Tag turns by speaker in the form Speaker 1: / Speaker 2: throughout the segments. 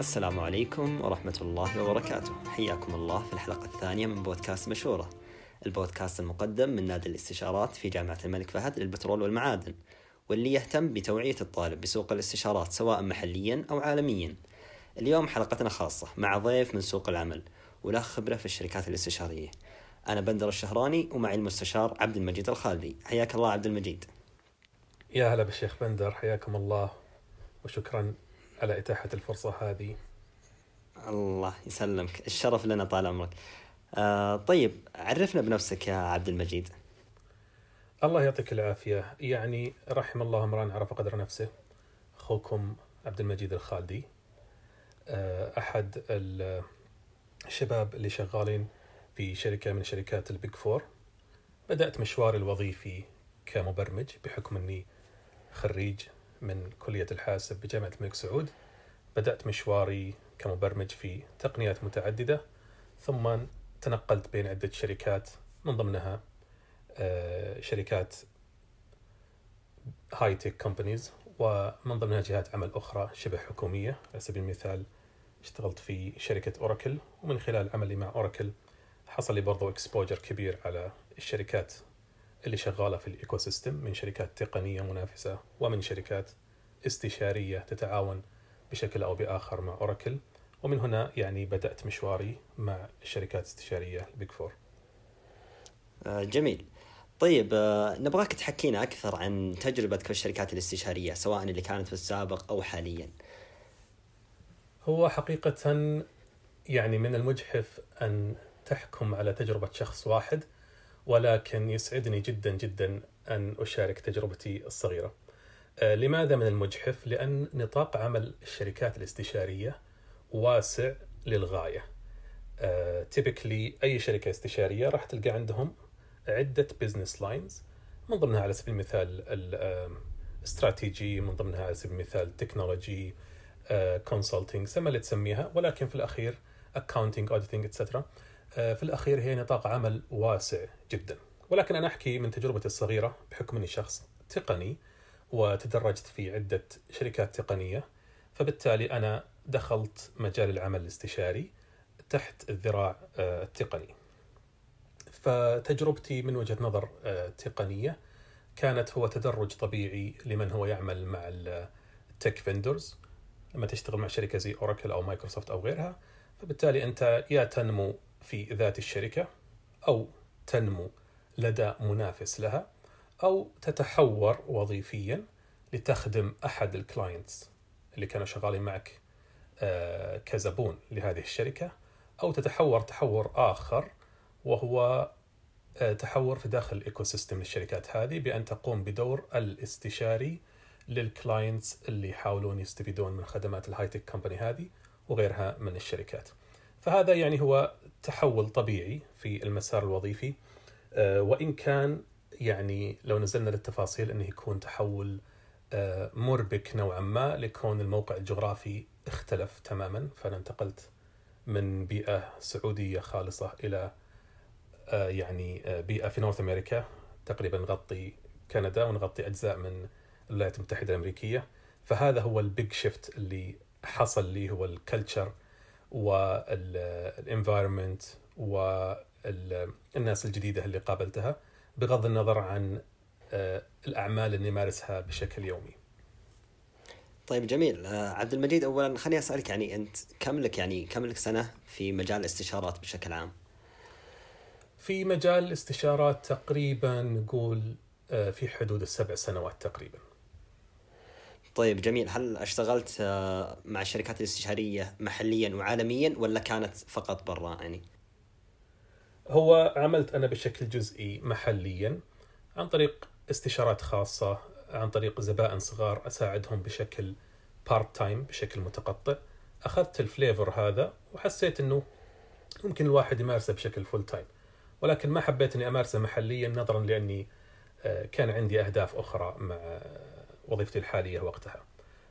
Speaker 1: السلام عليكم ورحمة الله وبركاته. حياكم الله في الحلقة الثانية من بودكاست مشورة البودكاست المقدم من نادي الاستشارات في جامعة الملك فهد للبترول والمعادن واللي يهتم بتوعية الطالب بسوق الاستشارات سواء محليا أو عالميا. اليوم حلقتنا خاصة مع ضيف من سوق العمل وله خبرة في الشركات الاستشارية. أنا بندر الشهراني ومعي المستشار عبد المجيد الخالدي. حياك الله عبد المجيد.
Speaker 2: يا هلا بالشيخ بندر حياكم الله وشكرا على إتاحة الفرصة هذه.
Speaker 1: الله يسلمك. الشرف لنا طال عمرك. آه طيب عرفنا بنفسك يا عبد المجيد.
Speaker 2: الله يعطيك العافية. يعني رحم الله امرأ عرف قدر نفسه. أخوكم عبد المجيد الخالدي. آه، أحد الشباب اللي شغالين في شركة من شركات ال Big Four. بدأت مشواري الوظيفي كمبرمج بحكم أني خريج من كلية الحاسب بجامعة الملك سعود. بدأت مشواري كمبرمج في تقنيات متعددة ثم تنقلت بين عدة شركات من ضمنها آه، شركات هاي تك كومبانيز ومن ضمنها جهات عمل أخرى شبه حكومية. على سبيل المثال اشتغلت في شركة أوراكل ومن خلال عملي مع أوراكل حصل لي برضو exposure كبير على الشركات. اللي شغالة في ال ecosystem من شركات تقنية منافسة ومن شركات استشارية تتعاون بشكل أو بآخر مع أوراكل. ومن هنا يعني بدأت مشواري مع الشركات الاستشارية ال Big Four.
Speaker 1: آه جميل. طيب آه نبغاك تحكينا أكثر عن تجربتك في الشركات الاستشارية سواء اللي كانت في السابق أو حاليا.
Speaker 2: هو حقيقة يعني من المجحف أن تحكم على تجربة شخص واحد ولكن يسعدني جدا جدا أن أشارك تجربتي الصغيرة. آه، لماذا من المجحف؟ لأن نطاق عمل الشركات الاستشارية واسع للغاية. typically أي شركة استشارية راح تلقى عندهم عدة business lines من ضمنها على سبيل المثال الاستراتيجي من ضمنها على سبيل المثال technology consulting سمى اللي تسميها ولكن في الأخير accounting auditing etcetera في الأخير هي نطاق عمل واسع جدا. ولكن أنا أحكي من تجربتي الصغيرة بحكم أني شخص تقني وتدرجت في عدة شركات تقنية فبالتالي أنا دخلت مجال العمل الاستشاري تحت الذراع آه، التقني. فتجربتي من وجهة نظر آه، تقنية كانت هو تدرج طبيعي لمن هو يعمل مع ال tech vendors لما تشتغل مع شركة زي أوراكل أو مايكروسوفت أو غيرها فبالتالي أنت يا تنمو في ذات الشركة أو تنمو لدى منافس لها أو تتحور وظيفيا لتخدم أحد ال clients اللي كانوا شغالين معك آه، كزبون لهذه الشركة أو تتحور تحور آخر وهو آه، تحور في داخل ال ecosystem للشركات هذه بأن تقوم بدور الاستشاري لل clients اللي يحاولون يستفيدون من خدمات ال high tech company هذه وغيرها من الشركات. فهذا يعني هو تحول طبيعي في المسار الوظيفي. آه، وإن كان يعني لو نزلنا للتفاصيل إنه يكون تحول آه، مربك نوعا ما لكون الموقع الجغرافي اختلف تماما. فأنا انتقلت من بيئة سعودية خالصة إلى آه، يعني بيئة في North America تقريبا نغطي كندا ونغطي أجزاء من الولايات المتحدة الأمريكية. فهذا هو ال big shift اللي حصل لي هو ال culture وال environment والناس الجديدة اللي قابلتها بغض النظر عن آه، الأعمال اللي نمارسها بشكل يومي.
Speaker 1: طيب جميل آه، عبد المجيد اولا خليني أسألك يعني أنت كم لك يعني كم لك سنة في مجال الاستشارات بشكل عام؟
Speaker 2: في مجال الاستشارات تقريبا نقول آه، في حدود السبع سنوات تقريبا.
Speaker 1: طيب جميل. هل اشتغلت آه، مع الشركات الاستشارية محليا وعالميا ولا كانت فقط برا؟ يعني؟
Speaker 2: هو عملت أنا بشكل جزئي محليا عن طريق استشارات خاصة عن طريق زبائن صغار أساعدهم بشكل part time بشكل متقطع. أخذت ال flavor هذا وحسيت أنه ممكن الواحد يمارسه بشكل full time ولكن ما حبيت أني أمارسه محليا نظرا لأني آه، كان عندي أهداف أخرى مع وظيفتي الحالية وقتها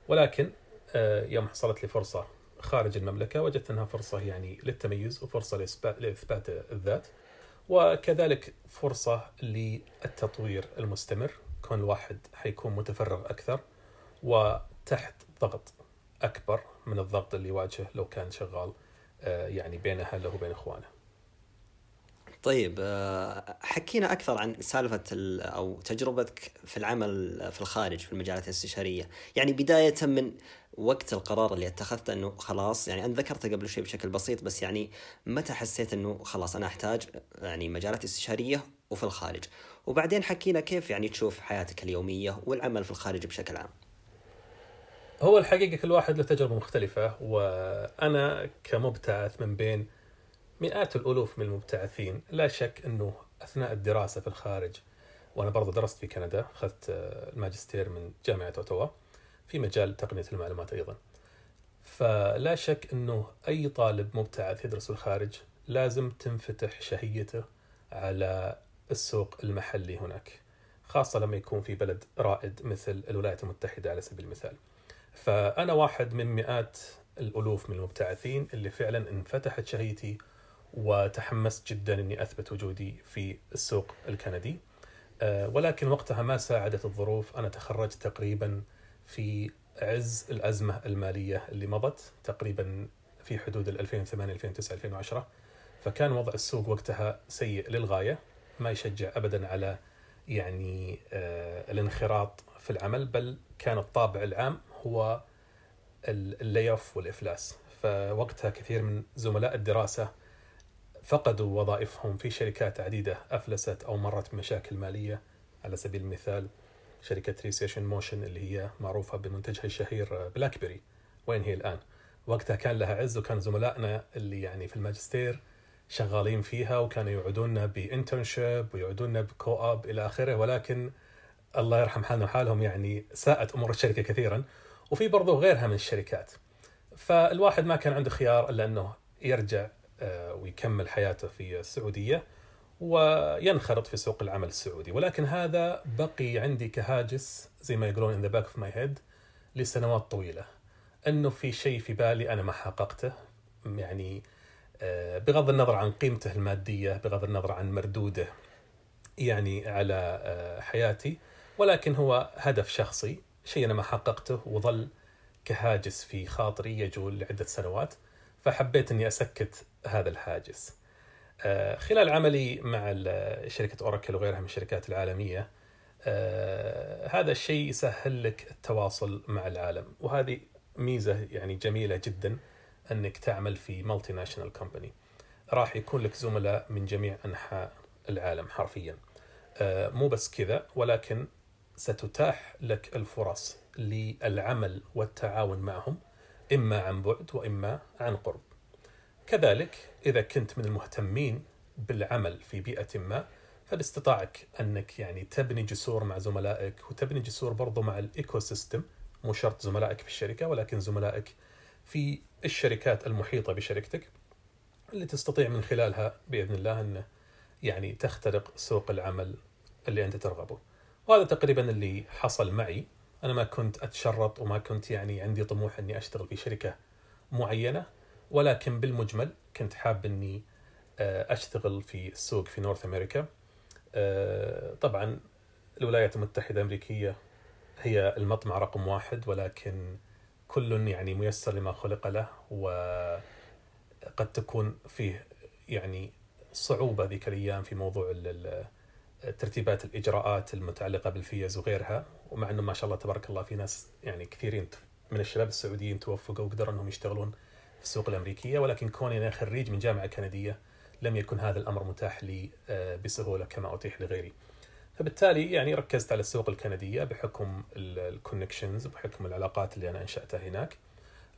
Speaker 2: ولكن آه، يوم حصلت لي فرصة خارج المملكة وجدت أنها فرصة يعني للتميز وفرصة لإثبات الذات وكذلك فرصة للتطوير المستمر كون الواحد حيكون متفرغ أكثر وتحت ضغط أكبر من الضغط اللي يواجهه لو كان شغال آه، يعني بين اهله وبين إخوانه.
Speaker 1: طيب آه، حكينا أكثر عن سالفة أو تجربتك في العمل في الخارج في المجالات الاستشارية، يعني بداية من وقت القرار اللي اتخذته إنه خلاص يعني أنا ذكرته قبل شوي بشكل بسيط بس يعني متى حسيت إنه خلاص أنا أحتاج يعني مجالات استشارية وفي الخارج، وبعدين حكينا كيف يعني تشوف حياتك اليومية والعمل في الخارج بشكل عام.
Speaker 2: هو الحقيقة كل واحد له تجربة مختلفة وأنا كمبتعث من بين مئات الألوف من المبتعثين لا شك إنه أثناء الدراسة في الخارج وأنا برضو درست في كندا أخذت الماجستير من جامعة اوتوا في مجال تقنية المعلومات أيضا. فلا شك إنه أي طالب مبتعث يدرس في الخارج لازم تنفتح شهيته على السوق المحلي هناك خاصة لما يكون في بلد رائد مثل الولايات المتحدة على سبيل المثال. فأنا واحد من مئات الألوف من المبتعثين اللي فعلا انفتحت شهيتي وتحمست جدا إني أثبت وجودي في السوق الكندي. آه، ولكن وقتها ما ساعدت الظروف. أنا تخرجت تقريبا في عز الأزمة المالية اللي مضت تقريبا في حدود 2008 2009 2010 فكان وضع السوق وقتها سيء للغاية ما يشجع ابدا على يعني آه، الانخراط في العمل بل كان الطابع العام هو اللي والافلاس فوقتها كثير من زملاء الدراسة فقدوا وظائفهم في شركات عديدة أفلست أو مرت بمشاكل مالية. على سبيل المثال شركة Research In Motion اللي هي معروفة بمنتجها الشهير بلاك بيري وين هي الآن؟ وقتها كان لها عز وكان زملائنا اللي يعني في الماجستير شغالين فيها وكانوا يوعدونا ب internship ويوعدونا ب co-op إلى آخره ولكن الله يرحم حالنا وحالهم يعني ساءت أمور الشركة كثيرا وفي برضو غيرها من الشركات. فالواحد ما كان عنده خيار إلا أنه يرجع ويكمل حياته في السعودية وينخرط في سوق العمل السعودي. ولكن هذا بقي عندي كهاجس زي ما يقولون in the back of my head لسنوات طويلة. إنه في شيء في بالي أنا ما حققته. يعني آه، بغض النظر عن قيمته المادية بغض النظر عن مردوده يعني على آه، حياتي. ولكن هو هدف شخصي شيء أنا ما حققته وظل كهاجس في خاطري يجول لعدة سنوات. فحبيت إني أكسر هذا الحاجز. آه، خلال عملي مع شركة أوراكل وغيرها من الشركات العالمية آه، هذا الشيء يسهل لك التواصل مع العالم وهذه ميزة يعني جميلة جدا أنك تعمل في multinational company. راح يكون لك زملاء من جميع أنحاء العالم حرفيا. آه، مو بس كذا ولكن ستتاح لك الفرص للعمل والتعاون معهم إما عن بعد وإما عن قرب كذلك إذا كنت من المهتمين بالعمل في بيئة ما فباستطاعك أنك يعني تبني جسور مع زملائك وتبني جسور برضو مع الإيكو سيستم مو شرط زملائك في الشركة ولكن زملائك في الشركات المحيطة بشركتك اللي تستطيع من خلالها بإذن الله أن يعني تخترق سوق العمل اللي أنت ترغبه. وهذا تقريبا اللي حصل معي. أنا ما كنت أتشرط وما كنت يعني عندي طموح أني أشتغل في شركة معينة. ولكن بالمجمل كنت حاب إني آه، أشتغل في السوق في نورث أمريكا آه، طبعا الولايات المتحدة الأمريكية هي المطمع رقم واحد ولكن كل يعني ميسر لما خلق له وقد تكون فيه يعني صعوبة ذيك الأيام في موضوع ترتيبات الإجراءات المتعلقة بالفيز وغيرها. ومع إنه ما شاء الله تبارك الله في ناس يعني كثيرين من الشباب السعوديين توفقوا وقدروا إنهم يشتغلون في السوق الأمريكية ولكن كوني أنا خريج من جامعة كندية لم يكن هذا الأمر متاح لي آه، بسهولة كما أتيح لغيري. فبالتالي يعني ركزت على السوق الكندية بحكم ال connections بحكم العلاقات اللي أنا أنشأتها هناك.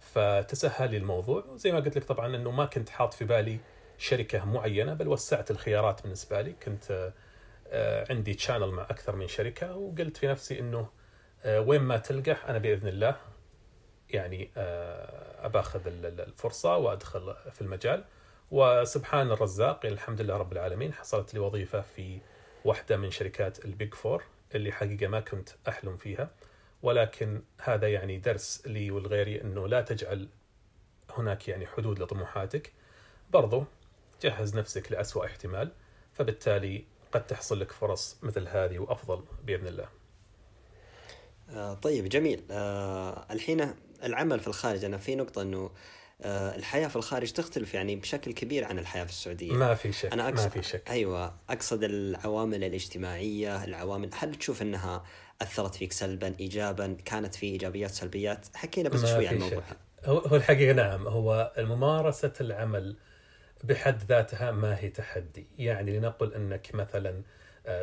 Speaker 2: فتسهل لي الموضوع وزي ما قلت لك طبعا إنه ما كنت حاط في بالي شركة معينة بل وسعت الخيارات بالنسبة لي كنت آه، آه، عندي channel مع أكثر من شركة وقلت في نفسي إنه آه، وين ما تلقح أنا بإذن الله يعني آه، أباخذ الفرصة وأدخل في المجال. وسبحان الرزاق الحمد لله رب العالمين حصلت لي وظيفة في واحدة من شركات ال Big Four اللي حقيقة ما كنت أحلم فيها. ولكن هذا يعني درس لي ولغيري إنه لا تجعل هناك يعني حدود لطموحاتك. برضو جهز نفسك لأسوأ احتمال فبالتالي قد تحصل لك فرص مثل هذه وأفضل بإذن الله.
Speaker 1: آه طيب جميل. آه الحين العمل في الخارج أنا في نقطة إنه آه الحياة في الخارج تختلف يعني بشكل كبير عن الحياة في السعودية.
Speaker 2: ما في شك
Speaker 1: أنا أقصد
Speaker 2: ما في شك.
Speaker 1: أيوه أقصد العوامل الاجتماعية العوامل هل تشوف إنها أثرت فيك سلبا ايجابا؟ كانت في إيجابيات سلبيات؟ حكينا بس شوي عن الموضوع
Speaker 2: هو الحقيقة نعم هو ممارسة العمل بحد ذاتها ما هي تحدي. يعني لنقل إنك مثلا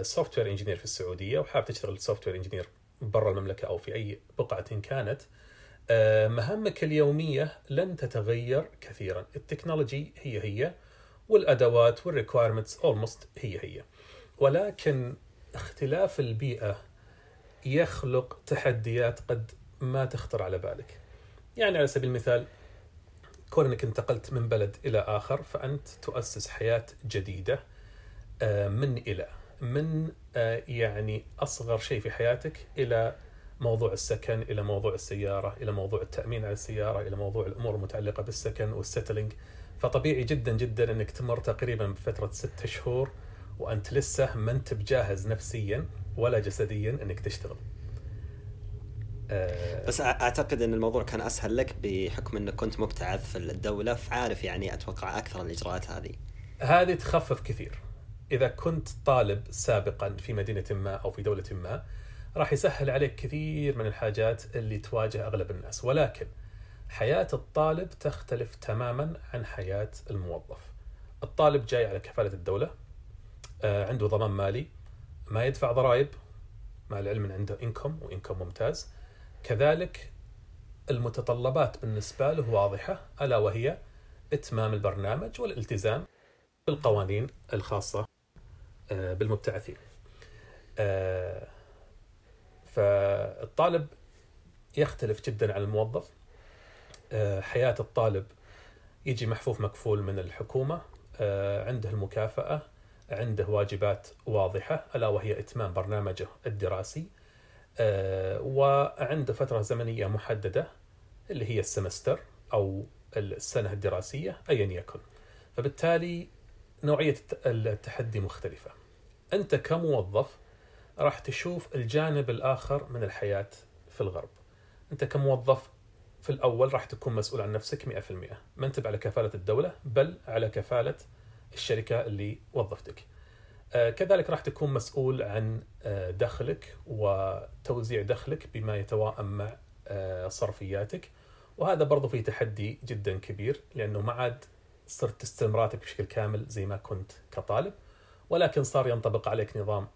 Speaker 2: software engineer في السعودية وحاب تشتغل software engineer برا المملكة أو في أي بقعة كانت آه، مهامك اليومية لن تتغير كثيرا. ال technology هي هي والأدوات وال requirements almost هي هي. ولكن اختلاف البيئة يخلق تحديات قد ما تخطر على بالك. يعني على سبيل المثال كون انك انتقلت من بلد إلى آخر فأنت تؤسس حياة جديدة آه، من إلى. من آه، يعني أصغر شيء في حياتك إلى موضوع السكن إلى موضوع السيارة إلى موضوع التأمين على السيارة إلى موضوع الأمور المتعلقة بالسكن والسيتلينج فطبيعي جدا جدا إنك تمر تقريبا بفترة ستة شهور وأنت لسه ما أنت بجاهز نفسيا ولا جسديا إنك تشتغل. آه،
Speaker 1: بس أعتقد إن الموضوع كان أسهل لك بحكم إنك كنت مبتعث في الدولة فعارف يعني أتوقع أكثر الإجراءات هذه.
Speaker 2: هذه تخفف كثير. إذا كنت طالب سابقا في مدينة ما أو في دولة ما راح يسهل عليك كثير من الحاجات اللي تواجه أغلب الناس. ولكن حياة الطالب تختلف تماما عن حياة الموظف. الطالب جاي على كفالة الدولة آه، عنده ضمان مالي ما يدفع ضرائب مع العلم ان عنده انكم وانكم ممتاز. كذلك المتطلبات بالنسبة له واضحة ألا وهي إتمام البرنامج والالتزام بالقوانين الخاصة. آه، بالمبتعثين. آه، فالطالب يختلف جدا عن الموظف. آه، حياة الطالب يجي محفوف مكفول من الحكومة آه، عنده المكافأة عنده واجبات واضحة ألا وهي إتمام برنامجه الدراسي آه، وعنده فترة زمنية محددة اللي هي السمستر أو السنة الدراسية أيا يكن. فبالتالي نوعية الت- التحدي مختلفة. أنت كموظف راح تشوف الجانب الآخر من الحياة في الغرب. أنت كموظف في الأول راح تكون مسؤول عن نفسك 100% ما أنت على كفالة الدولة بل على كفالة الشركة اللي وظفتك. آه، كذلك راح تكون مسؤول عن آه، دخلك وتوزيع دخلك بما يتوائم مع آه، صرفياتك. وهذا برضو فيه تحدي جدا كبير لأنه ما عاد صرت تستلم راتب بشكل كامل زي ما كنت كطالب ولكن صار ينطبق عليك نظام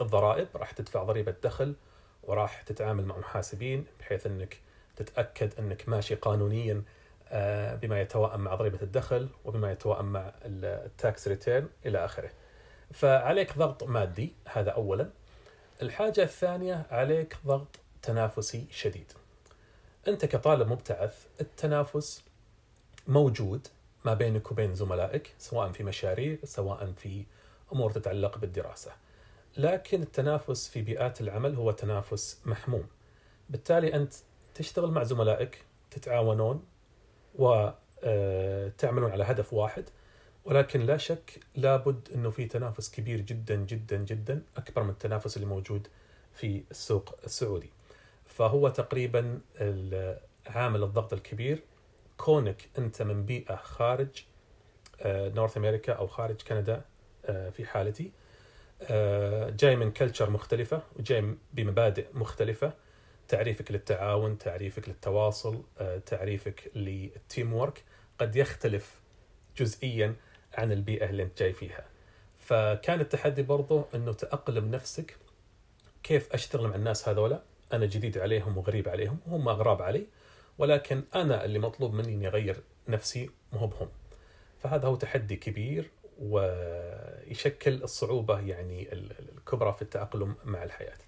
Speaker 2: الضرائب راح تدفع ضريبة دخل وراح تتعامل مع محاسبين بحيث إنك تتأكد إنك ماشي قانونيا آه، بما يتوائم مع ضريبة الدخل وبما يتوائم مع ال tax return إلى آخره. فعليك ضغط مادي هذا اولا. الحاجة الثانية عليك ضغط تنافسي شديد. أنت كطالب مبتعث التنافس موجود ما بينك وبين زملائك سواء في مشاريع سواء في أمور تتعلق بالدراسة. لكن التنافس في بيئات العمل هو تنافس محموم. بالتالي أنت تشتغل مع زملائك تتعاونون وتعملون على هدف واحد ولكن لا شك لابد إنه في تنافس كبير جدا جدا جدا أكبر من التنافس اللي موجود في السوق السعودي. فهو تقريبا عامل الضغط الكبير كونك أنت من بيئة خارج North أمريكا أو خارج كندا آه، في حالتي آه، جاي من culture مختلفة وجاي بمبادئ مختلفة تعريفك للتعاون تعريفك للتواصل آه، تعريفك لل teamwork قد يختلف جزئيا عن البيئة اللي أنت جاي فيها. فكان التحدي برضو إنه تأقلم نفسك كيف أشتغل مع الناس هذولا. أنا جديد عليهم وغريب عليهم وهم أغراب علي. ولكن أنا اللي مطلوب مني إني أغير نفسي مو بهم. فهذا هو تحدي كبير ويشكل الصعوبة يعني ال- ال- الكبرى في التأقلم مع الحياة.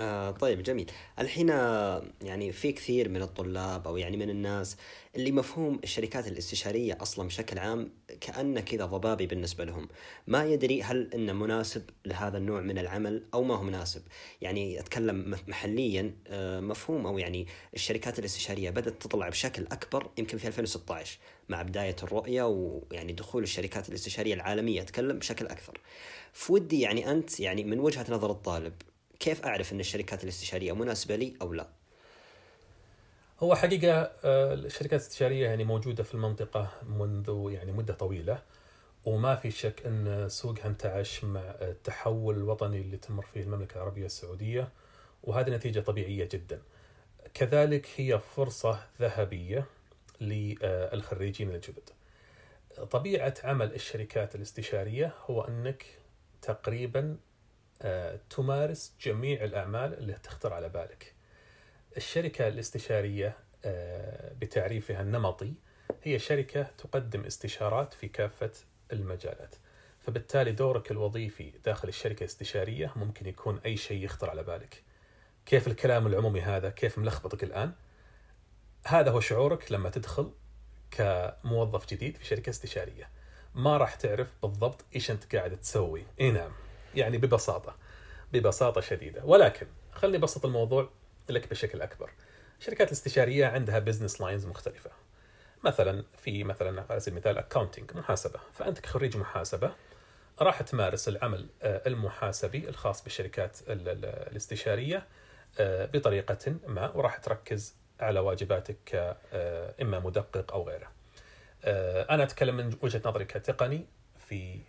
Speaker 1: آه طيب جميل. الحين آه، يعني في كثير من الطلاب أو يعني من الناس اللي مفهوم الشركات الاستشارية أصلا بشكل عام كأنه كذا ضبابي بالنسبة لهم. ما يدري هل إنه مناسب لهذا النوع من العمل أو ما هو مناسب. يعني أتكلم مح- محليا آه، مفهوم أو يعني الشركات الاستشارية بدأت تطلع بشكل أكبر يمكن في 2016 مع بداية الرؤية ويعني دخول الشركات الاستشارية العالمية أتكلم بشكل أكثر. فودي يعني أنت يعني من وجهة نظر الطالب كيف أعرف أن الشركات الاستشارية مناسبة لي أو لا؟
Speaker 2: هو حقيقة آه، الشركات الاستشارية يعني موجودة في المنطقة منذ يعني مدة طويلة وما في شك أن سوقها انتعش مع التحول الوطني اللي تمر فيه المملكة العربية السعودية وهذه نتيجة طبيعية جدا. كذلك هي فرصة ذهبية للخريجين الجدد. طبيعة عمل الشركات الاستشارية هو أنك تقريبا تمارس جميع الأعمال اللي تخطر على بالك. الشركة الاستشارية آه، بتعريفها النمطي هي شركة تقدم استشارات في كافة المجالات. فبالتالي دورك الوظيفي داخل الشركة الاستشارية ممكن يكون أي شيء يخطر على بالك. كيف الكلام العمومي هذا؟ كيف ملخبطك الآن؟ هذا هو شعورك لما تدخل كموظف جديد في شركة استشارية. ما راح تعرف بالضبط إيش أنت قاعد تسوي. إي نعم. يعني ببساطة. ببساطة شديدة، ولكن خلني ابسط الموضوع لك بشكل أكبر. الشركات الاستشارية عندها business lines مختلفة. مثلا في مثلا على سبيل المثال accounting محاسبة، فأنت كخريج محاسبة راح تمارس العمل آه، المحاسبي الخاص بالشركات الاستشارية آه، بطريقة ما وراح تركز على واجباتك آه، إما مدقق أو غيره. أنا أتكلم من وجهة نظري كتقني في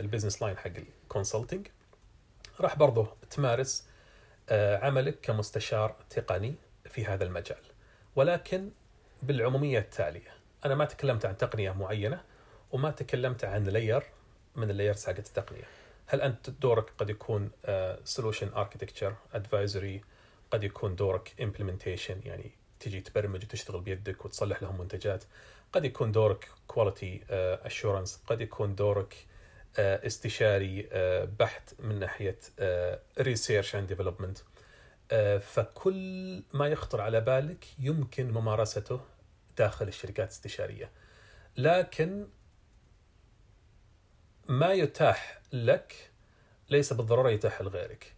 Speaker 2: ال business line حق ال consulting راح برضه تمارس عملك كمستشار تقني في هذا المجال. ولكن بالعمومية التالية أنا ما تكلمت عن تقنية معينة وما تكلمت عن layer من ال layers حقت التقنية. هل أنت دورك قد يكون solution architecture advisory قد يكون دورك implementation يعني تجي تبرمج وتشتغل بيدك وتصلح لهم منتجات. قد يكون دورك quality assurance قد يكون دورك آه، استشاري آه، بحت من ناحية research and development فكل ما يخطر على بالك يمكن ممارسته داخل الشركات الاستشارية. لكن ما يتاح لك ليس بالضرورة يتاح لغيرك.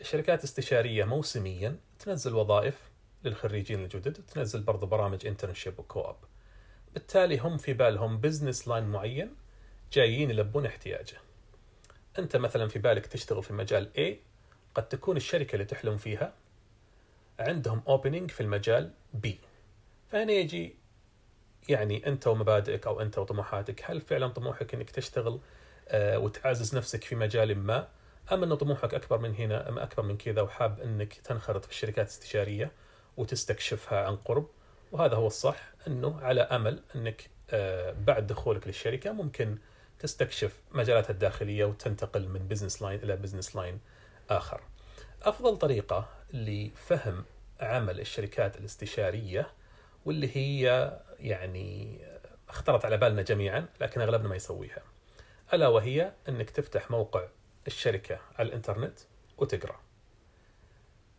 Speaker 2: الشركات الاستشاريه موسميا تنزل وظائف للخريجين الجدد تنزل برضو برامج internship و co-op بالتالي هم في بالهم business line معين جايين يلبون احتياجه. أنت مثلا في بالك تشتغل في مجال A قد تكون الشركة اللي تحلم فيها عندهم opening في المجال B. فهنا يجي يعني أنت ومبادئك أو أنت وطموحاتك هل فعلا طموحك إنك تشتغل آه، وتعزز نفسك في مجال ما أم إن طموحك أكبر من هنا أم أكبر من كذا وحاب إنك تنخرط في الشركات الاستشاريه وتستكشفها عن قرب؟ وهذا هو الصح إنه على أمل إنك آه، بعد دخولك للشركة ممكن تستكشف مجالاتها الداخلية وتنتقل من business line إلى business line آخر. أفضل طريقة لفهم عمل الشركات الاستشارية واللي هي يعني اخترت على بالنا جميعا لكن أغلبنا ما يسويها. ألا وهي إنك تفتح موقع الشركة على الإنترنت وتقرأ.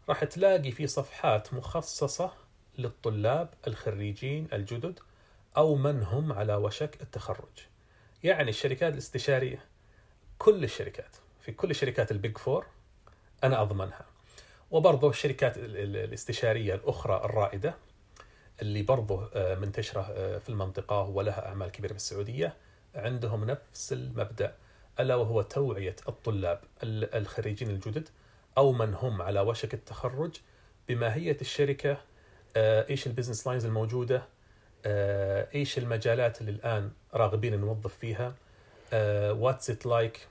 Speaker 2: راح تلاقي في صفحات مخصصة للطلاب الخريجين الجدد أو من هم على وشك التخرج. يعني الشركات الاستشارية كل الشركات في كل الشركات ال Big Four أنا أضمنها. وبرضه الشركات الاستشارية الأخرى الرائدة اللي برضه آه، منتشرة آه، في المنطقة ولها أعمال كبيرة في السعوديه عندهم نفس المبدأ ألا وهو توعية الطلاب الخريجين الجدد أو من هم على وشك التخرج بماهية الشركة آه، إيش ال business lines الموجودة؟ إيش المجالات اللي الآن راغبين نوظف فيها؟ what's it like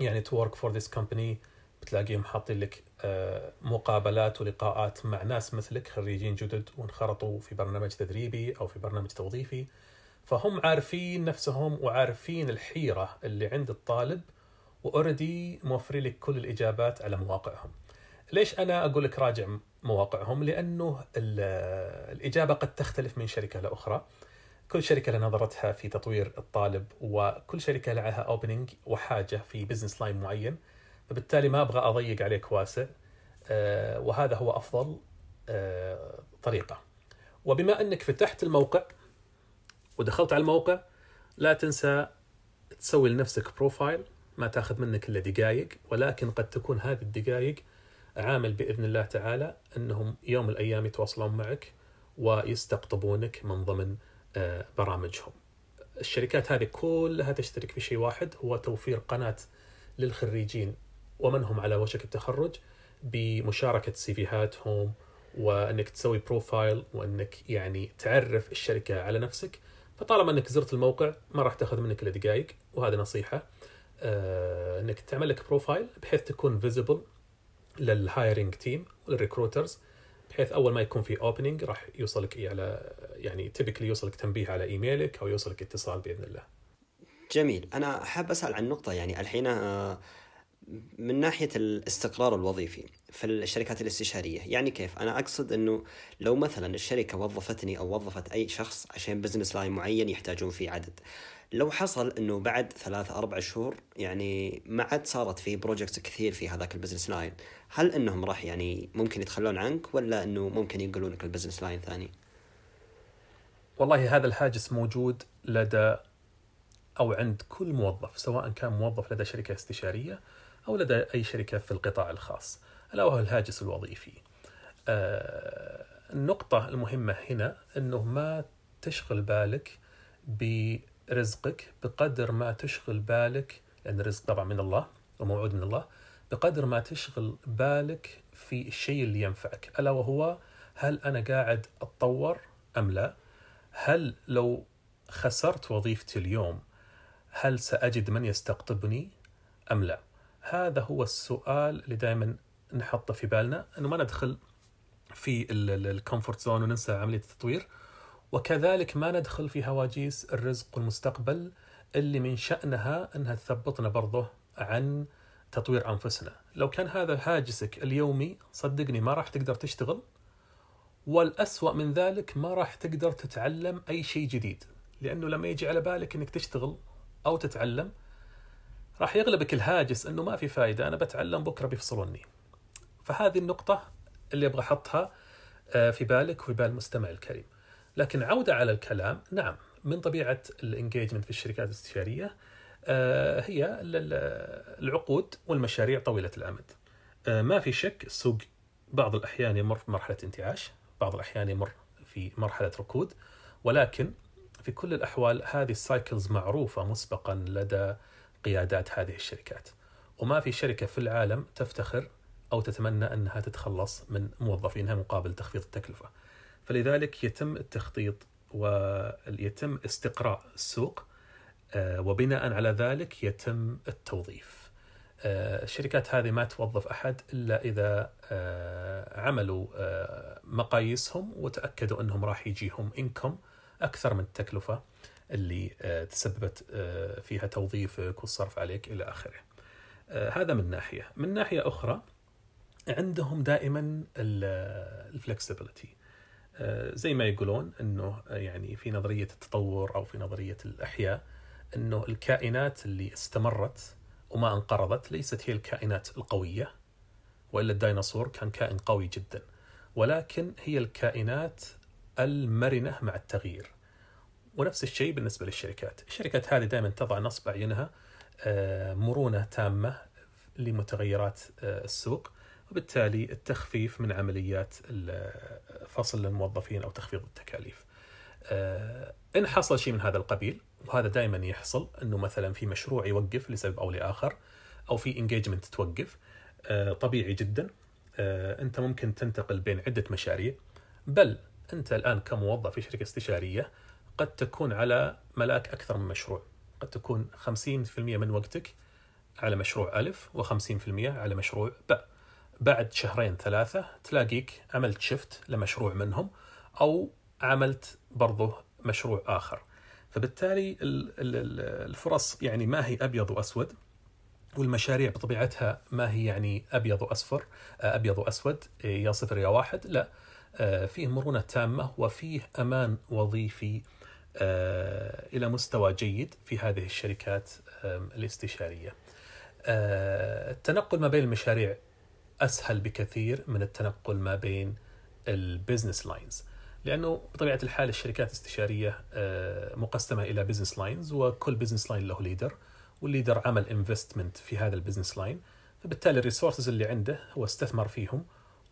Speaker 2: يعني to work for this company بتلاقيهم حاطين لك آه، مقابلات ولقاءات مع ناس مثلك خريجين جدد وانخرطوا في برنامج تدريبي أو في برنامج توظيفي. فهم عارفين نفسهم وعارفين الحيرة اللي عند الطالب و already موفرين لك كل الإجابات على مواقعهم. ليش أنا أقول لك راجع مواقعهم؟ لأنه الإجابة قد تختلف من شركة لاخرى. كل شركة لها نظرتها في تطوير الطالب وكل شركة لها opening وحاجة في business line معين. فبالتالي ما أبغى أضيق عليك واسع آه، وهذا هو أفضل آه، طريقة وبما أنك فتحت الموقع ودخلت على الموقع لا تنسى تسوي لنفسك profile ما تاخذ منك إلا دقائق ولكن قد تكون هذه الدقائق عامل بإذن الله تعالى أنهم يوم من الأيام يتواصلون معك ويستقطبونك من ضمن آه، برامجهم. الشركات هذه كلها تشترك في شيء واحد هو توفير قناة للخريجين ومن هم على وشك التخرج بمشاركة سيفيهاتهم وأنك تسوي بروفايل وأنك يعني تعرف الشركة على نفسك فطالما أنك زرت الموقع ما راح تأخذ منك إلا دقائق وهذه نصيحة آه أنك تعمل لك profile بحيث تكون visible لل hiring team وال recruiters بحيث أول ما يكون في opening راح يوصلك على يعني typically يوصلك تنبيه على ايميلك أو يوصلك اتصال بإذن الله.
Speaker 1: جميل أنا حاب أسأل عن نقطة يعني الحين آه، من ناحية الاستقرار الوظيفي في الشركات الاستشارية يعني كيف أنا أقصد إنه لو مثلا الشركة وظفتني أو وظفت أي شخص عشان business line معين يحتاجون فيه عدد لو حصل إنه بعد ثلاثة أربع شهور يعني ما عاد صارت في projects كثير في هذاك ال business line هل إنهم راح يعني ممكن يتخلون عنك ولا إنه ممكن ينقلون لك ال business line ثاني
Speaker 2: والله هذا الهاجس موجود لدى أو عند كل موظف سواء كان موظف لدى شركة استشارية أو لدى أي شركة في القطاع الخاص الا وهو الهاجس الوظيفي. آه النقطة المهمة هنا إنه ما تشغل بالك برزقك بقدر ما تشغل بالك لأن الرزق طبعا من الله وموعود من الله بقدر ما تشغل بالك في الشيء اللي ينفعك. ألا وهو هل أنا قاعد أتطور أم لا؟ هل لو خسرت وظيفتي اليوم هل سأجد من يستقطبني أم لا؟ هذا هو السؤال اللي دائما نحطه في بالنا. أنه ما ندخل في ال comfort zone وننسى عملية التطوير. وكذلك ما ندخل في هواجيس الرزق والمستقبل اللي من شأنها أنها تثبطنا برضه عن تطوير أنفسنا. لو كان هذا هاجسك اليومي صدقني ما راح تقدر تشتغل والأسوأ من ذلك ما راح تقدر تتعلم أي شيء جديد. لأنه لما يجي على بالك أنك تشتغل أو تتعلم راح يغلبك الهاجس أنه ما في فائدة أنا بتعلم بكرة بيفصلوني. فهذه النقطة اللي أبغى أحطها آه، في بالك وفي بال المستمع الكريم. لكن عودة على الكلام نعم من طبيعة ال engagement في الشركات الاستشارية آه، هي العقود والمشاريع طويلة الأمد. آه، ما في شك السوق بعض الأحيان يمر في مرحلة انتعاش بعض الأحيان يمر في مرحلة ركود ولكن في كل الأحوال هذه ال cycles معروفة مسبقا لدى قيادات هذه الشركات. وما في شركة في العالم تفتخر أو تتمنى أنها تتخلص من موظفينها مقابل تخفيض التكلفة. فلذلك يتم التخطيط ويتم استقراء السوق آه، وبناء على ذلك يتم التوظيف. آه، الشركات هذه ما توظف أحد إلا إذا آه، عملوا مقاييسهم وتأكدوا أنهم راح يجيهم إنكم أكثر من التكلفة اللي تسببت فيها توظيفك والصرف عليك إلى آخره. هذا من ناحية، من ناحية أخرى عندهم دائما الفلكسبيتي زي ما يقولون إنه يعني في نظرية التطور أو في نظرية الأحياء إنه الكائنات اللي استمرت وما انقرضت ليست هي الكائنات القوية وإلا الديناصور كان كائن قوي جدا ولكن هي الكائنات المرنة مع التغيير. ونفس الشيء بالنسبة للشركات. الشركات هذه دائما تضع نصب أعينها آه، مرونة تامة لمتغيرات آه، السوق. وبالتالي التخفيف من عمليات فصل الموظفين أو تخفيض التكاليف. آه، إن حصل شيء من هذا القبيل وهذا دائما يحصل أنه مثلا في مشروع يوقف لسبب أو لآخر أو في انجيجمنت توقف طبيعي جدا. أنت ممكن تنتقل بين عدة مشاريع بل أنت الآن كموظف في شركة استشارية قد تكون على ملاك أكثر من مشروع. قد تكون 50% من وقتك على مشروع ألف و50% على مشروع باء بعد شهرين ثلاثة تلاقيك عملت شفت لمشروع منهم أو عملت برضه مشروع آخر. فبالتالي الفرص يعني ما هي أبيض وأسود والمشاريع بطبيعتها ما هي يعني أبيض وأصفر أبيض وأسود يا صفر يا واحد لا آه، فيه مرونة تامة وفيه أمان وظيفي آه، إلى مستوى جيد في هذه الشركات الاستشارية. آه، التنقل ما بين المشاريع أسهل بكثير من التنقل ما بين ال business lines لأنه بطبيعة الحال الشركات الاستشارية مقسمة إلى business lines وكل business line له leader وال leader عمل investment في هذا ال business line فبالتالي ال resources اللي عنده هو استثمر فيهم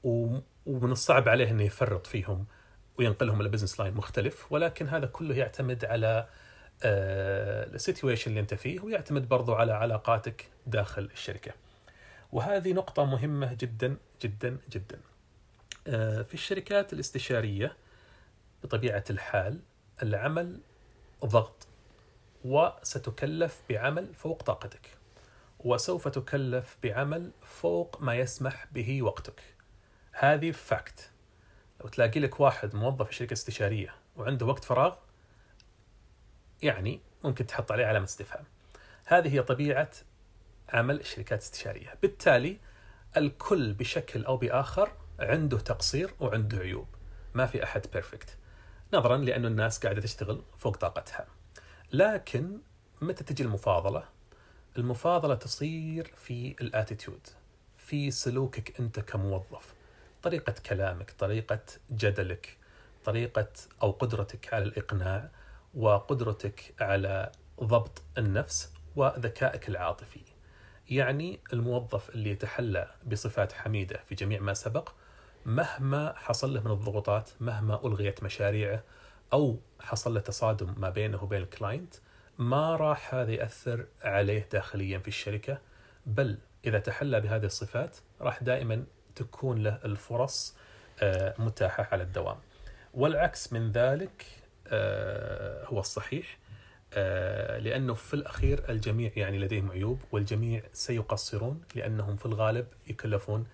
Speaker 2: ومن الصعب عليه إنه يفرط فيهم وينقلهم إلى business line مختلف. ولكن هذا كله يعتمد على ال situation اللي أنت فيه ويعتمد برضو على علاقاتك داخل الشركة. وهذه نقطة مهمة جدا جدا جدا. آه، في الشركات الاستشارية بطبيعة الحال العمل ضغط وستكلف بعمل فوق طاقتك وسوف تكلف بعمل فوق ما يسمح به وقتك. هذه فاكت لو تلاقي لك واحد موظف في شركة استشارية وعنده وقت فراغ يعني ممكن تحط عليه علامة استفهام. هذه هي طبيعة عمل الشركات الاستشارية بالتالي الكل بشكل أو بآخر عنده تقصير وعنده عيوب. ما في أحد perfect نظرا لأن الناس قاعدة تشتغل فوق طاقتها. لكن متى تجي المفاضلة؟ المفاضلة تصير في ال attitude في سلوكك أنت كموظف. طريقة كلامك طريقة جدلك طريقة أو قدرتك على الإقناع وقدرتك على ضبط النفس وذكائك العاطفي. يعني الموظف اللي يتحلى بصفات حميدة في جميع ما سبق مهما حصل له من الضغوطات مهما ألغيت مشاريعه أو حصل له تصادم ما بينه وبين الكلاينت ما راح هذا يأثر عليه داخليا في الشركة. بل إذا تحلى بهذه الصفات راح دائما تكون له الفرص آه، متاحة على الدوام. والعكس من ذلك آه، هو الصحيح. لأنه في الأخير الجميع يعني لديهم عيوب والجميع سيقصرون لأنهم في الغالب يكلفون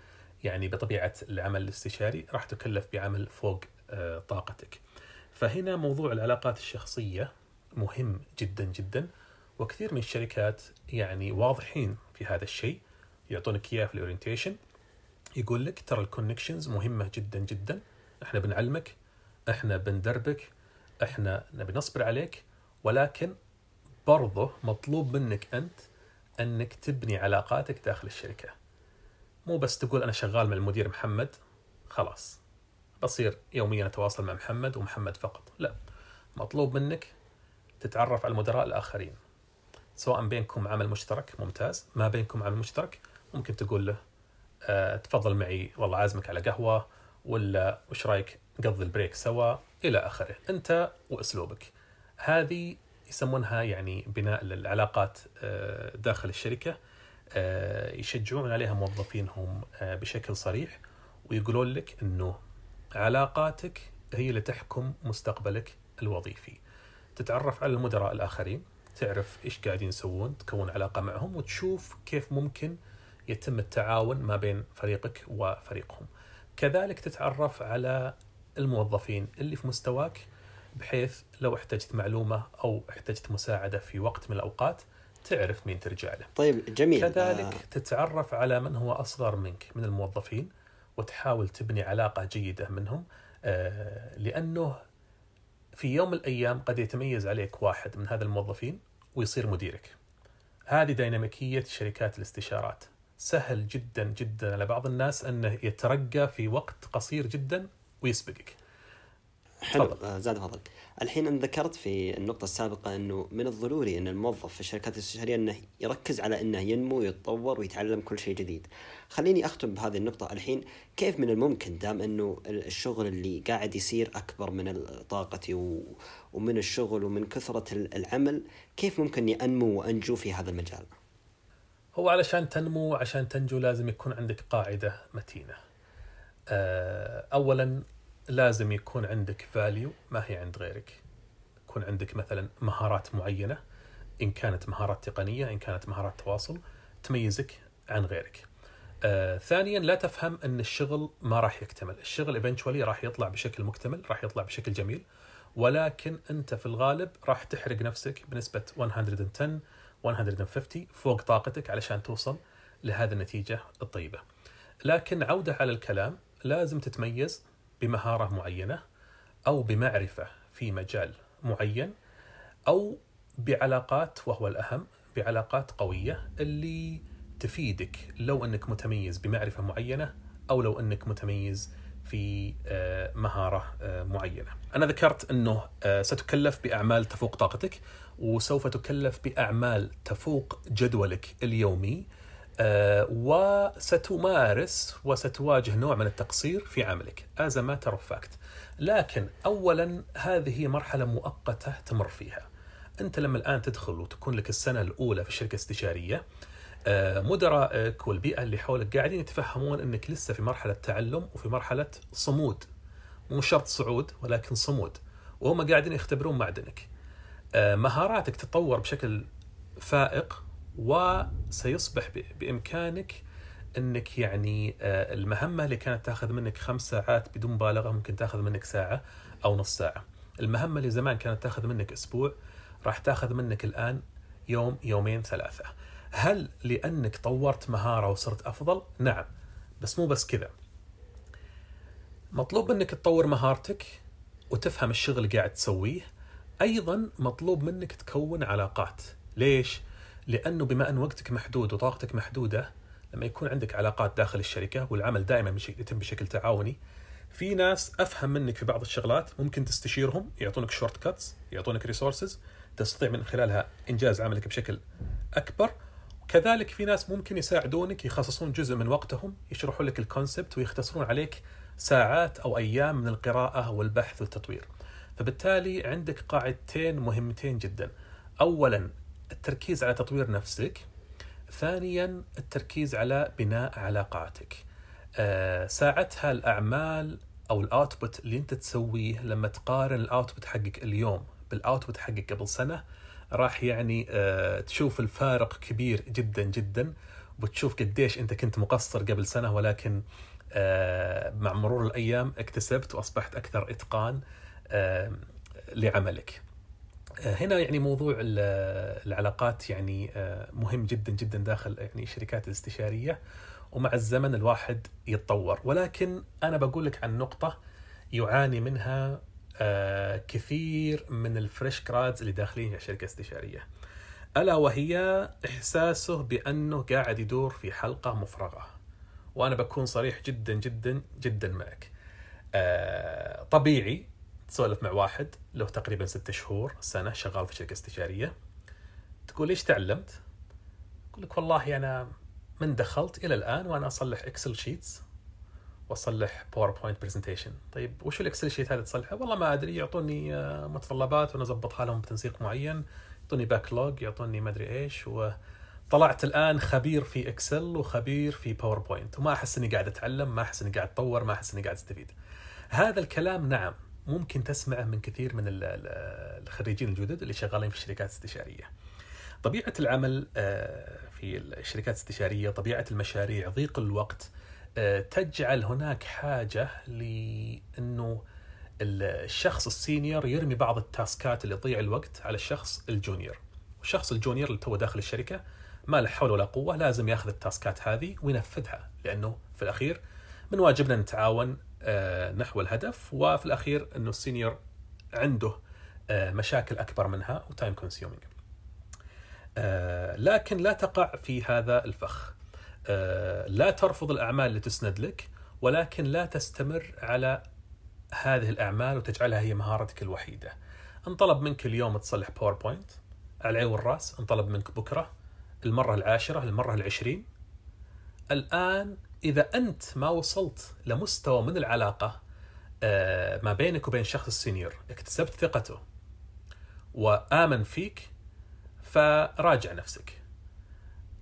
Speaker 2: يعني بطبيعة العمل الاستشاري راح تكلف بعمل فوق طاقتك. فهنا موضوع العلاقات الشخصية مهم جدا جدا وكثير من الشركات يعني واضحين في هذا الشيء. يعطونك إياه في ال orientation يقول لك ترى ال connections مهمة جدا جدا. إحنا بنعلمك إحنا بندربك إحنا نبي نصبر عليك ولكن برضه مطلوب منك أنت أنك تبني علاقاتك داخل الشركة. مو بس تقول أنا شغال مع المدير محمد خلاص. بصير يوميا أتواصل مع محمد ومحمد فقط. لا مطلوب منك تتعرف على المدراء الآخرين. سواء بينكم عمل مشترك ممتاز. ما بينكم عمل مشترك ممكن تقول له أه تفضل معي والله عازمك على قهوة ولا وش رأيك نقضي البريك سوا إلى آخره. أنت وأسلوبك. هذه يسمونها يعني بناء العلاقات آه، داخل الشركة آه، يشجعون عليها موظفينهم آه، بشكل صريح ويقولون لك إنه علاقاتك هي اللي تحكم مستقبلك الوظيفي. تتعرف على المدراء الآخرين تعرف إيش قاعدين يسوون تكون علاقة معهم وتشوف كيف ممكن يتم التعاون ما بين فريقك وفريقهم. كذلك تتعرف على الموظفين اللي في مستواك بحيث لو احتجت معلومة أو احتجت مساعدة في وقت من الأوقات تعرف مين ترجع له.
Speaker 1: طيب جميل.
Speaker 2: كذلك آه. تتعرف على من هو أصغر منك من الموظفين وتحاول تبني علاقة جيدة منهم آه، لأنه في يوم من الأيام قد يتميز عليك واحد من هذا الموظفين ويصير مديرك. هذه ديناميكية شركات الاستشارات. سهل جدا جدا على بعض الناس أنه يترقى في وقت قصير جدا ويسبقك.
Speaker 1: حلو. فضل. آه، زاد فضلك. الحين أن ذكرت في النقطة السابقة أنه من الضروري أن الموظف في الشركات الاستشارية أنه يركز على أنه ينمو ويتطور ويتعلم كل شيء جديد. خليني أختم بهذه النقطة. الحين كيف من الممكن دام أنه الشغل اللي قاعد يصير أكبر من طاقتي ومن الشغل ومن كثرة العمل كيف ممكن أني أنمو وأنجو في هذا المجال؟
Speaker 2: هو علشان تنمو وعشان تنجو لازم يكون عندك قاعدة متينة. آه، أولا لازم يكون عندك value ما هي عند غيرك. يكون عندك مثلا مهارات معينة إن كانت مهارات تقنية إن كانت مهارات تواصل تميزك عن غيرك. آه، ثانيا لا تفهم إن الشغل ما راح يكتمل، الشغل eventually راح يطلع بشكل مكتمل، راح يطلع بشكل جميل، ولكن أنت في الغالب راح تحرق نفسك بنسبة 110 150 فوق طاقتك علشان توصل لهذه النتيجة الطيبة. لكن عودة على الكلام لازم تتميز بمهارة معينة أو بمعرفة في مجال معين أو بعلاقات وهو الأهم بعلاقات قوية اللي تفيدك لو إنك متميز بمعرفة معينة أو لو إنك متميز في آه، مهارة آه، معينة. أنا ذكرت إنه آه، ستكلف بأعمال تفوق طاقتك وسوف تكلف بأعمال تفوق جدولك اليومي وستمارس وستواجه نوع من التقصير في عملك. As a matter of fact. لكن اولا هذه مرحلة مؤقتة تمر فيها. أنت لما الآن تدخل وتكون لك السنة الأولى في الشركة الاستشاريه آه، مدراءك والبيئة اللي حولك قاعدين يتفهمون أنك لسه في مرحلة تعلم وفي مرحلة صمود. مو شرط صعود ولكن صمود. وهم قاعدين يختبرون معدنك. آه، مهاراتك تتطور بشكل فائق. وسيصبح ب- بإمكانك إنك يعني آه، المهمة اللي كانت تاخذ منك خمس ساعات بدون مبالغة ممكن تاخذ منك ساعة أو نص ساعة. المهمة اللي زمان كانت تاخذ منك أسبوع راح تاخذ منك الآن يوم يومين ثلاثة. هل لأنك طورت مهارة وصرت أفضل؟ نعم. بس مو بس كذا. مطلوب منك تطور مهارتك وتفهم الشغل اللي قاعد تسويه أيضا مطلوب منك تكون علاقات ليش لأنه بما أن وقتك محدود وطاقتك محدودة لما يكون عندك علاقات داخل الشركة والعمل دائما يتم بشكل تعاوني في ناس أفهم منك في بعض الشغلات ممكن تستشيرهم يعطونك shortcuts يعطونك resources تستطيع من خلالها إنجاز عملك بشكل أكبر كذلك في ناس ممكن يساعدونك يخصصون جزء من وقتهم يشرحوا لك ال concept ويختصرون عليك ساعات أو أيام من القراءة والبحث والتطوير. فبالتالي عندك قاعدتين مهمتين جدا. اولا التركيز على تطوير نفسك. ثانيا التركيز على بناء علاقاتك. آه، ساعتها الأعمال أو ال output اللي أنت تسويه لما تقارن ال output حقك اليوم بال output حقك قبل سنة راح يعني آه، تشوف الفارق كبير جدا جدا وتشوف قديش أنت كنت مقصر قبل سنة ولكن آه، مع مرور الأيام اكتسبت وأصبحت أكثر إتقان آه، لعملك. آه، هنا يعني موضوع ال- العلاقات يعني آه، مهم جدا جدا داخل يعني الشركات الاستشارية ومع الزمن الواحد يتطور ولكن أنا بقول لك عن نقطة يعاني منها آه، كثير من ال fresh grads اللي داخلين على شركة استشارية. ألا وهي إحساسه بأنه قاعد يدور في حلقة مفرغة. وأنا بكون صريح جدا جدا جدا معك. طبيعي تسولف مع واحد له تقريبا ستة شهور سنة شغال في شركة استشارية. تقول إيش تعلمت؟ يقول لك والله أنا من دخلت إلى الآن وأنا أصلح Excel sheets وأصلح PowerPoint presentation طيب وش ال Excel sheet هذا تصلحه؟ والله ما أدري يعطوني آه، متطلبات وأنا اضبطها لهم بتنسيق معين يعطوني backlog يعطوني ما أدري إيش وطلعت الآن خبير في Excel وخبير في PowerPoint وما أحس إني قاعد أتعلم ما أحس إني قاعد أتطور ما أحس إني قاعد أستفيد. هذا الكلام نعم ممكن تسمعه من كثير من ال- ال- الخريجين الجدد اللي شغالين في الشركات الاستشارية. طبيعة العمل آه، في الشركات الاستشارية طبيعة المشاريع ضيق الوقت آه، تجعل هناك حاجة لأنه الشخص ال senior يرمي بعض التاسكات اللي تضيع الوقت على الشخص ال junior. والشخص ال junior اللي تو داخل الشركة ما له حول ولا قوة لازم ياخذ التاسكات هذه وينفذها لأنه في الأخير من واجبنا نتعاون نحو الهدف وفي الأخير إنه ال senior عنده آه، مشاكل أكبر منها و time consuming لكن لا تقع في هذا الفخ. آه، لا ترفض الأعمال اللي تسند لك ولكن لا تستمر على هذه الأعمال وتجعلها هي مهارتك الوحيدة. انطلب منك اليوم تصلح PowerPoint على العين والرأس انطلب منك بكرة المرة العاشرة المرة العشرين. الآن إذا أنت ما وصلت لمستوى من العلاقة آه، ما بينك وبين الشخص ال senior اكتسبت ثقته وآمن فيك فراجع نفسك.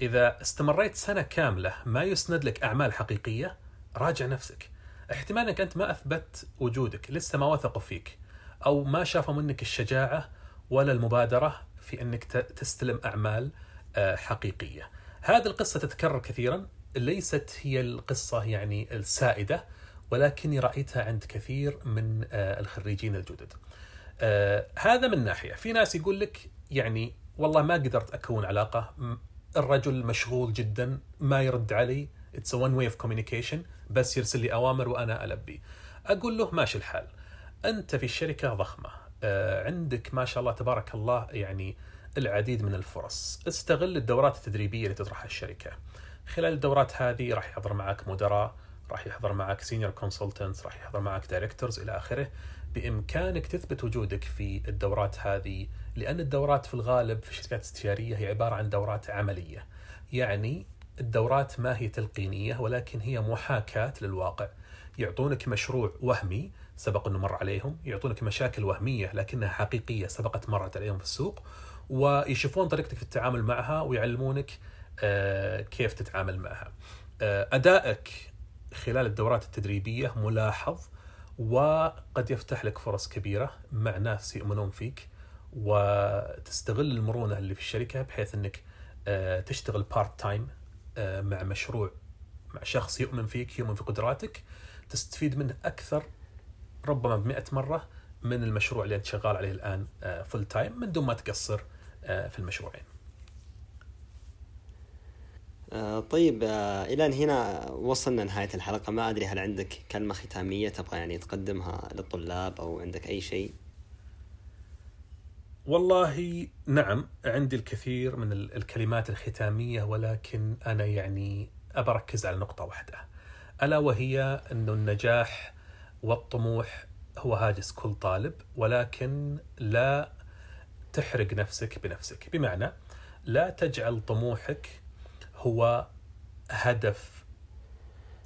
Speaker 2: إذا استمريت سنة كاملة ما يسند لك أعمال حقيقية راجع نفسك. احتمال انك أنت ما أثبت وجودك لسه ما وثقوا فيك أو ما شافوا منك الشجاعة ولا المبادرة في أنك تستلم أعمال آه، حقيقية. هذه القصة تتكرر كثيرا. ليست هي القصة يعني السائدة ولكني رأيتها عند كثير من آه، الخريجين الجدد. آه، هذا من ناحية. في ناس يقول لك يعني والله ما قدرت أكون علاقة م- الرجل مشغول جدا ما يرد علي it's one way of communication بس يرسل لي أوامر وأنا ألبي. أقول له ماشي الحال. أنت في الشركة ضخمة. آه، عندك ما شاء الله تبارك الله يعني العديد من الفرص. استغل الدورات التدريبية اللي تطرحها الشركة. خلال الدورات هذه راح يحضر معك مدراء راح يحضر معك senior consultants راح يحضر معك directors إلى آخره. بإمكانك تثبت وجودك في الدورات هذه لأن الدورات في الغالب في الشركات الاستشاريه هي عبارة عن دورات عملية. يعني الدورات ما هي تلقينية ولكن هي محاكاة للواقع. يعطونك مشروع وهمي سبق أنه مر عليهم يعطونك مشاكل وهمية لكنها حقيقية سبقت مرت عليهم في السوق ويشوفون طريقتك في التعامل معها ويعلمونك كيف تتعامل معها آه، أدائك خلال الدورات التدريبية ملاحظ وقد يفتح لك فرص كبيرة مع ناس يؤمنون فيك وتستغل المرونة اللي في الشركة بحيث إنك آه، تشتغل part time مع مشروع مع شخص يؤمن فيك يؤمن في قدراتك تستفيد منه أكثر ربما ب 100 مرة من المشروع اللي أنت شغال عليه الآن full time من دون ما تقصر في المشروعين.
Speaker 1: آه، طيب آه، إلى هنا وصلنا نهايه الحلقة. ما أدري هل عندك كلمة ختامية تبغى يعني تقدمها للطلاب أو عندك أي شيء؟
Speaker 2: والله نعم عندي الكثير من الكلمات الختامية ولكن أنا يعني ابركز على نقطة واحدة. ألا وهي انه النجاح والطموح هو هاجس كل طالب ولكن لا تحرق نفسك بنفسك. بمعنى لا تجعل طموحك هو هدف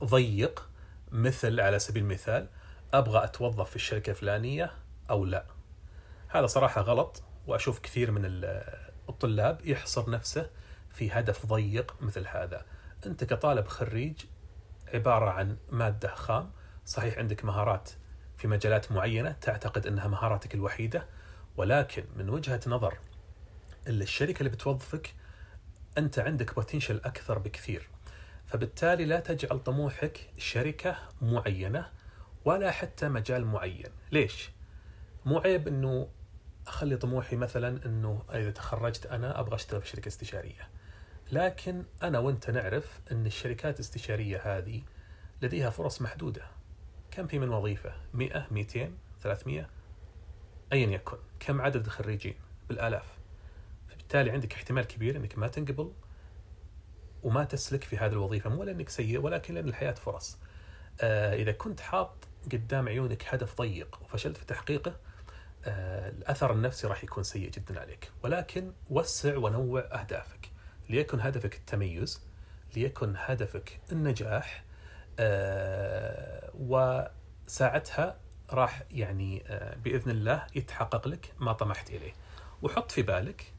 Speaker 2: ضيق مثل على سبيل المثال أبغى أتوظف في الشركة الفلانية أو لا. هذا صراحة غلط وأشوف كثير من الطلاب يحصر نفسه في هدف ضيق مثل هذا. أنت كطالب خريج عبارة عن مادة خام صحيح عندك مهارات في مجالات معينة تعتقد أنها مهاراتك الوحيدة ولكن من وجهة نظر الشركة اللي بتوظفك أنت عندك بوتنشل أكثر بكثير. فبالتالي لا تجعل طموحك شركة معينة ولا حتى مجال معين. ليش؟ مو عيب إنه أخلي طموحي مثلا إنه إذا تخرجت أنا أبغى أشتغل في شركة استشارية. لكن أنا وأنت نعرف إن الشركات الاستشارية هذه لديها فرص محدودة. كم في من وظيفة؟ 100 200 300 ايا يكن. كم عدد الخريجين؟ بالآلاف. بالتالي عندك احتمال كبير إنك ما تنقبل وما تسلك في هذه الوظيفة مو لأنك سيء ولكن لأن الحياة فرص. آه إذا كنت حاط قدام عيونك هدف ضيق وفشلت في تحقيقه آه الأثر النفسي راح يكون سيء جدا عليك، ولكن وسع ونوع أهدافك. ليكن هدفك التميز، ليكن هدفك النجاح آه وساعتها راح يعني آه بإذن الله يتحقق لك ما طمحت إليه. وحط في بالك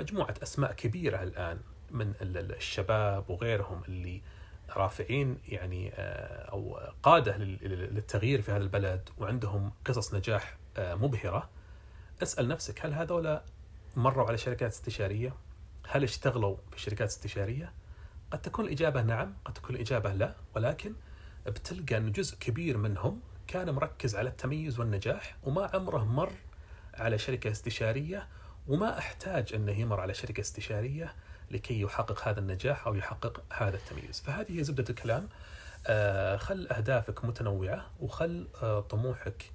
Speaker 2: مجموعة أسماء كبيرة الآن من الشباب وغيرهم اللي رافعين يعني آه، أو قادة للتغيير في هذا البلد وعندهم قصص نجاح آه، مبهرة أسأل نفسك هل هذولا مروا على شركات استشارية؟ هل اشتغلوا في شركات استشارية؟ قد تكون الإجابة نعم قد تكون الإجابة لا ولكن بتلقى أن جزء كبير منهم كان مركز على التميز والنجاح وما عمره مر على شركة استشارية وما أحتاج انه يمر على شركة استشارية لكي يحقق هذا النجاح أو يحقق هذا التمييز، فهذه هي زبدة الكلام. آه خل أهدافك متنوعة وخل آه طموحك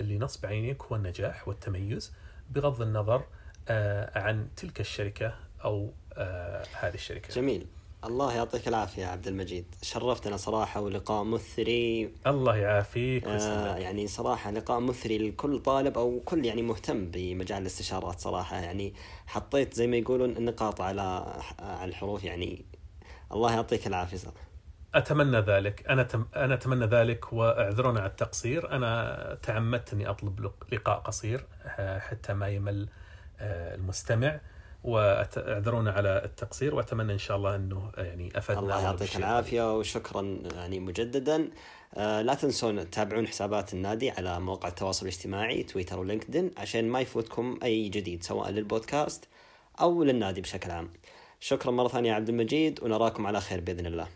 Speaker 2: اللي نصب عينيك هو النجاح والتميز بغض النظر آه عن تلك الشركة أو آه هذه الشركة.
Speaker 1: جميل. الله يعطيك العافية يا عبد المجيد. شرفتنا صراحة ولقاء مثري.
Speaker 2: الله يعافيك
Speaker 1: آه يعني صراحة لقاء مثري لكل طالب أو كل يعني مهتم بمجال الاستشارات صراحة. يعني حطيت زي ما يقولون النقاط على على الحروف. يعني الله يعطيك العافية صراحة.
Speaker 2: أتمنى ذلك. أنا تم... أنا أتمنى ذلك واعذرونا على التقصير. أنا تعمدت أني أطلب لقاء قصير آه، حتى ما يمل آه، المستمع. وأعذرونا على التقصير وأتمنى إن شاء الله إنه يعني أفدنا
Speaker 1: الله يعطيك العافية وشكرا يعني مجددا آه، لا تنسون تتابعون حسابات النادي على مواقع التواصل الاجتماعي تويتر ولينكدين عشان ما يفوتكم أي جديد سواء للبودكاست أو للنادي بشكل عام. شكرا مرة ثانية عبد المجيد ونراكم على خير بإذن الله.